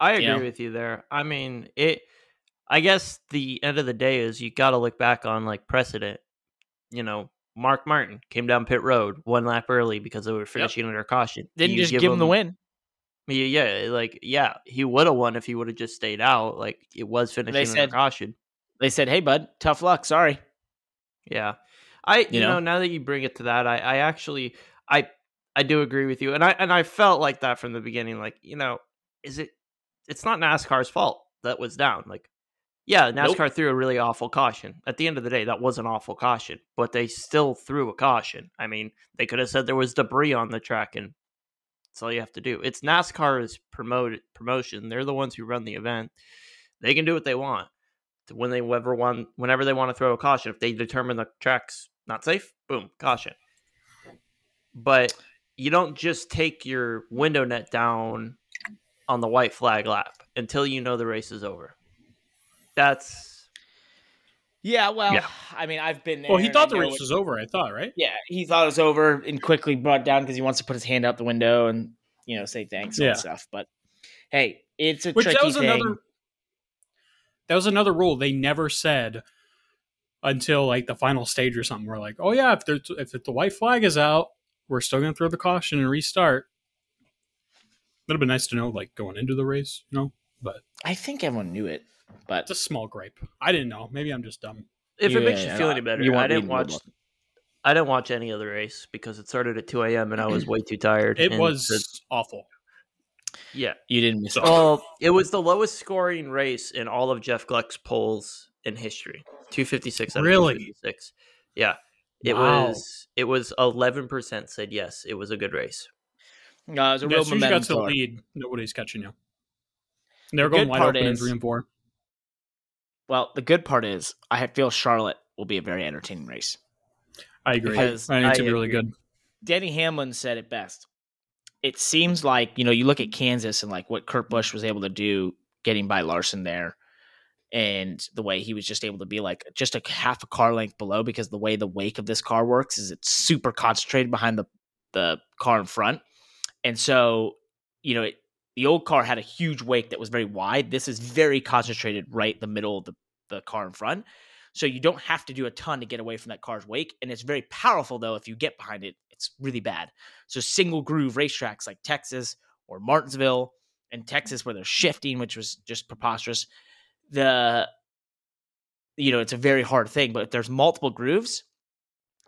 I agree You know? with you there. I mean, it. I guess the end of the day is you got to look back on like precedent. You know, Mark Martin came down pit road one lap early because they were finishing under caution. Didn't you just give, him the win. Yeah, yeah, like yeah, he would have won if he would have just stayed out. Like it was finishing under said- caution. They said, "Hey, bud, tough luck. Sorry." Yeah, I you, You know? know? now that you bring it to that, I I actually I I do agree with you, and I and I felt like that from the beginning. Like you know, is it? It's not NASCAR's fault that was down. Like yeah, Nope. NASCAR threw a really awful caution. At the end of the day, that was an awful caution, but they still threw a caution. I mean, they could have said there was debris on the track, and that's all you have to do. It's NASCAR's promoted promotion. They're the ones who run the event. They can do what they want when they ever want whenever they want to throw a caution. If they determine the track's not safe, boom, caution. But you don't just take your window net down on the white flag lap until you know the race is over. That's Yeah, well, Yeah. I mean, I've been there. Well, he thought the race what- was over. I thought, right? Yeah, he thought it was over and quickly brought down because he wants to put his hand out the window and you know say thanks and Yeah. that stuff. But hey, it's a Which tricky that was thing. another. That was another rule they never said until like the final stage or something. We're like, oh yeah, if there's if the white flag is out, we're still gonna throw the caution and restart. It would have been nice to know, like going into the race, you know. But I think everyone knew it, but it's a small gripe. I didn't know. Maybe I'm just dumb. if it makes you feel any better. you I didn't watch. I didn't watch any of the race because it started at two a.m. and I was way too tired. It was the- awful. Yeah. you didn't miss it. Well, it was the lowest scoring race in all of Jeff Gluck's polls in history. Two fifty six. Really? Six. Yeah. It Wow. was. It was eleven percent said yes. It was a good race. No, it was a Yeah, real as soon you got to the lead, nobody's catching you. And they were The going wide part open in three and four. Well, the good part is I feel Charlotte will be a very entertaining race. I agree. Because I think it's I gonna be really good. Denny Hamlin said it best. It seems like, you know, you look at Kansas and like what Kurt Busch was able to do getting by Larson there and the way he was just able to be like just a half a car length below because the way the wake of this car works is it's super concentrated behind the the car in front. And so, you know, it, the old car had a huge wake that was very wide. This is very concentrated right the middle of the, the car in front. So you don't have to do a ton to get away from that car's wake. And it's very powerful though. If you get behind it, it's really bad. So single groove racetracks like Texas or Martinsville and Texas where they're shifting, which was just preposterous. The you know, it's a very hard thing, but if there's multiple grooves,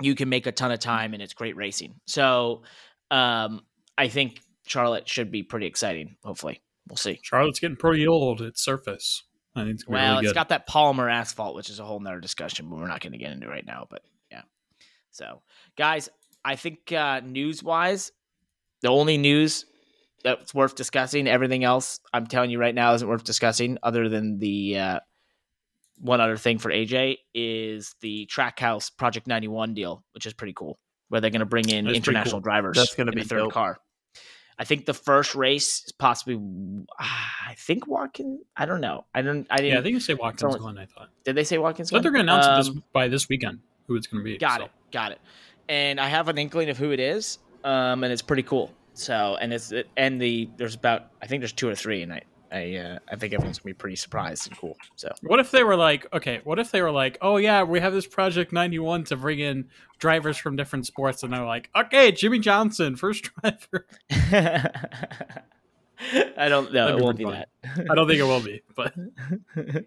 you can make a ton of time and it's great racing. So um I think Charlotte should be pretty exciting, hopefully. We'll see. Charlotte's getting pretty old at surface. I think it's Well, really it's good. got that polymer asphalt, which is a whole nother discussion, but we're not going to get into right now. But yeah. So, guys, I think uh, news wise, the only news that's worth discussing, everything else I'm telling you right now isn't worth discussing, other than the uh, one other thing for AJ is the Trackhouse Project 91 deal, which is pretty cool, where they're going to bring in That's international cool. drivers. That's gonna be the third dope. car. I think the first race is possibly. I think Watkins. I don't know. I don't. I didn't. yeah, I think you say Watkins Glen. I thought, Did they say Watkins? but they're going to announce it Um, this, by this weekend who it's going to be. Got so. it. Got it. And I have an inkling of who it is. Um, and it's pretty cool. So, and it's and the there's about I think there's two or three, and I I uh, I think everyone's gonna be pretty surprised and cool. So What if they were like, okay, what if they were like, oh yeah, we have this Project 91 to bring in drivers from different sports, and they're like, okay, Jimmie Johnson, first [LAUGHS] driver. [LAUGHS] I don't know. That'd It won't be pretty that. I don't think it will be, but [LAUGHS]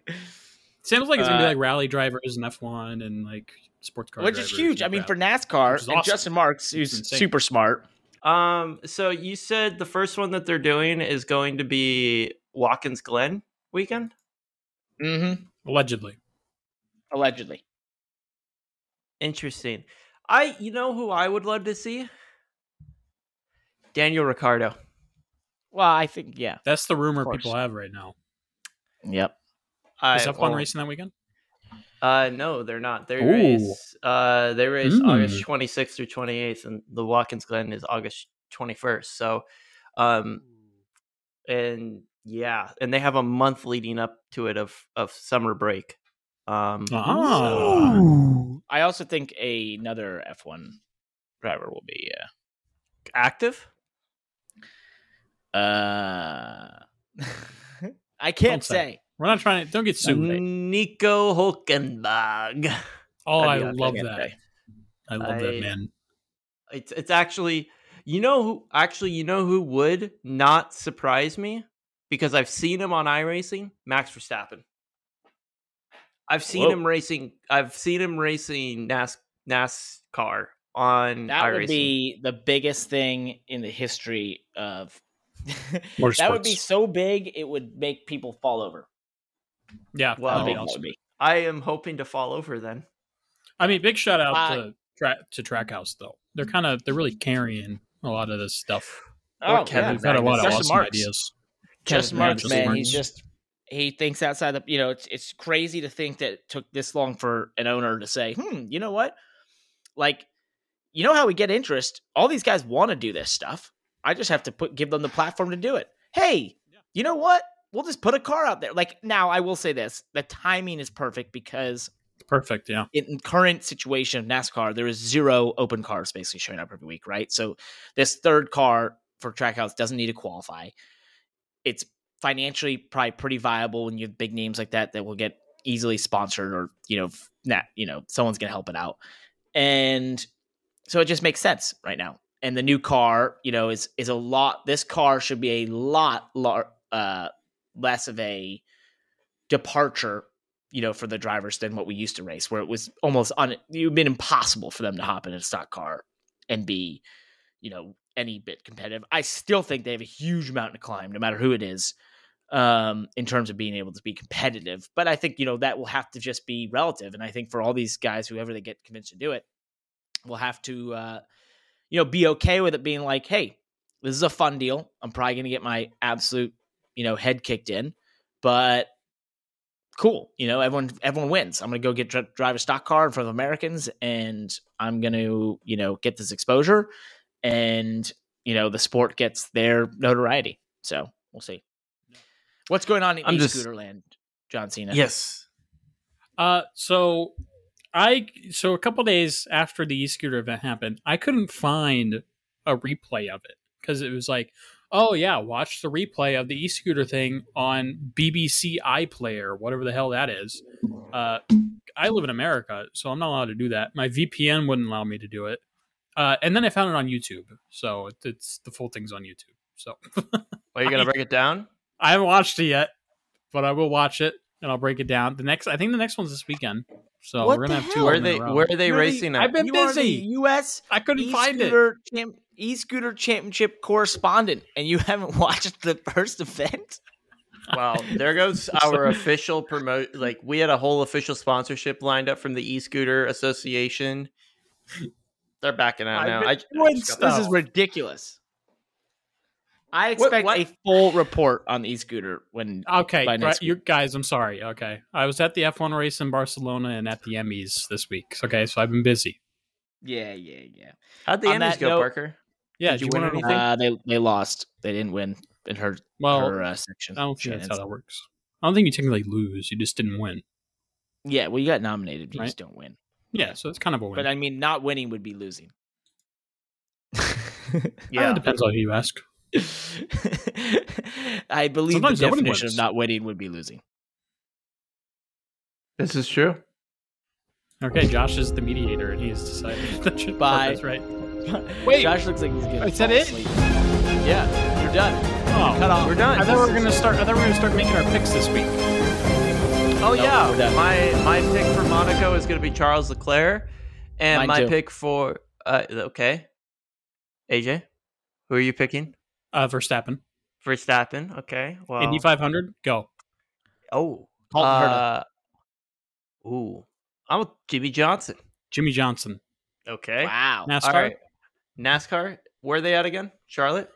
sounds like it's gonna be Uh, like rally drivers and F1 and like sports car, Which is huge. I mean, for NASCAR and awesome. Justin Marks, It's who's super smart. Um. So you said the first one that they're doing is going to be Watkins Glen weekend. Mm-hmm. allegedly. Allegedly. Interesting. I. You know who I would love to see? Daniel Ricciardo. Well, I think yeah. That's the rumor people have right now. Yep. I, Is F1 well, racing that weekend? Uh, no, they're not. They Ooh. race. Uh, they race Mm. August 26th through 28th, and the Watkins Glen is August 21st. So, um, and yeah, and they have a month leading up to it of of summer break. Um, Ah. Ooh. I also think another F1 driver will be active. uh [LAUGHS] I can't say. say. We're not trying to. Don't get sued. Nico Hulkenberg. Oh, I love that. say. I love I- that man. It's it's actually you know who actually you know who would not surprise me because I've seen him on iRacing, Max Verstappen. I've seen Whoa. him racing. I've seen him racing NAS, NASCAR on That iRacing. would be the biggest thing in the history of [LAUGHS] that would be so big it would make people fall over. Yeah, Well, that'd be awesome. I am hoping to fall over then. I mean, big shout out Uh, to tra- to Trackhouse though. They're kind of they're really carrying a lot of this stuff. Or Kevin They've got a lot of awesome Marks. ideas. Justin Yeah, Marks, Justin man, Marks. he's just he thinks outside the you know it's it's crazy to think that it took this long for an owner to say, hmm, you know what, like you know how we get interest. All these guys want to do this stuff. I just have to put give them the platform to do it. Hey, you know what? We'll just put a car out there. Like now, I will say this: the timing is perfect because Perfect. Yeah. in current situation of NASCAR, there is zero open cars basically showing up every week, right? So this third car for Trackhouse doesn't need to qualify. It's financially probably pretty viable when you have big names like that that will get easily sponsored or you know not you know someone's gonna help it out, and so it just makes sense right now. And the new car, you know, is is a lot. This car should be a lot lar- uh, less of a departure you know, for the drivers than what we used to race, where it was almost un- it would been impossible for them to hop in a stock car and be, you know, any bit competitive. I still think they have a huge mountain to climb, no matter who it is, um, in terms of being able to be competitive. But I think you know that will have to just be relative, and I think for all these guys, whoever they get convinced to do it, will have to, uh, you know, be okay with it being like, hey, this is a fun deal. I'm probably going to get my absolute, you know, head kicked in, but cool. You know, everyone everyone wins. I'm going to go get drive a stock car in front of Americans, and I'm going to you know get this exposure, and you know the sport gets their notoriety. So we'll see. What's going on in I'm just- eSkootr John Cena? Yes. Uh, so I so a couple days after the eSkootr event happened, I couldn't find a replay of it because it was like, oh yeah, watch the replay of the eSkootr thing on BBC iPlayer, whatever the hell that is. Uh, I live in America, so I'm not allowed to do that. My VPN wouldn't allow me to do it. Uh, and then I found it on YouTube, so it, it's the full thing's on YouTube. So Are you gonna I- [LAUGHS] break it down? I haven't watched it yet, but I will watch it and I'll break it down. The next, I think the next one's this weekend, so What we're gonna have hell? two. Where are they where are they You're the- racing at? I've been you are the busy. U.S. I couldn't find it. champ- eSkootr championship correspondent, and you [LAUGHS] haven't watched the first event. Well, there goes [LAUGHS] our official promote. Like we had a whole official sponsorship lined up from the eSkootr association. They're backing out I've now. I, doing I just got This stuff. is ridiculous. I expect what- a full report on the eSkootr when Okay, by right, next you guys, I'm sorry. Okay, I was at the F1 race in Barcelona and at the Emmys this week. Okay, so I've been busy. yeah, yeah, yeah. How'd the on Emmys that go, note- Parker? Yeah, Did did you you win win anything? anything? Uh, they they lost. They didn't win in her well, her uh, section. I don't think that's how that works. I don't think you technically lose. You just didn't win. Yeah, well, you got nominated. You Right. just don't win. Yeah, so it's kind of a win. But I mean, not winning would be losing. [LAUGHS] yeah, it depends on who you ask. [LAUGHS] I believe Sometimes the definition of not winning would be losing. This is true. Okay, Josh is the mediator, and he's decided [LAUGHS] that should Bye. That's right. Wait. Josh looks like he's gonna. Is that it? asleep. Yeah, you're done. Oh, Cut off. We're done. I thought we were gonna start. I thought we were gonna start making our picks this week. Oh No, yeah, we're my my pick for Monaco is going to be Charles Leclerc, and Mine my too. pick for uh okay, AJ, who are you picking? Uh, Verstappen, Verstappen. Okay, well, Indy 500, go. oh, uh, ooh, I'm with Jimmie Johnson. Jimmie Johnson, Okay, Wow. NASCAR, all right, NASCAR. Where are they at again? Charlotte.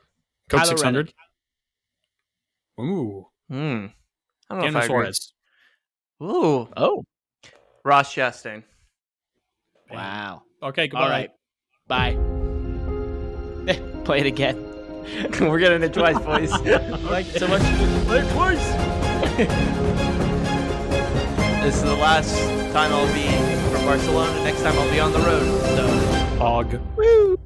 Coca-Cola 600. Ooh, Hmm. I don't know Daniel if I agree. Suarez. Ooh, Oh. Ross Chastain. Wow. Okay, goodbye. All right. Bye. [LAUGHS] Play it again. [LAUGHS] We're getting it twice, boys. [LAUGHS] Like so much. Play it twice. this is the last time I'll be from Barcelona. Next time I'll be on the road. So, Og. woo!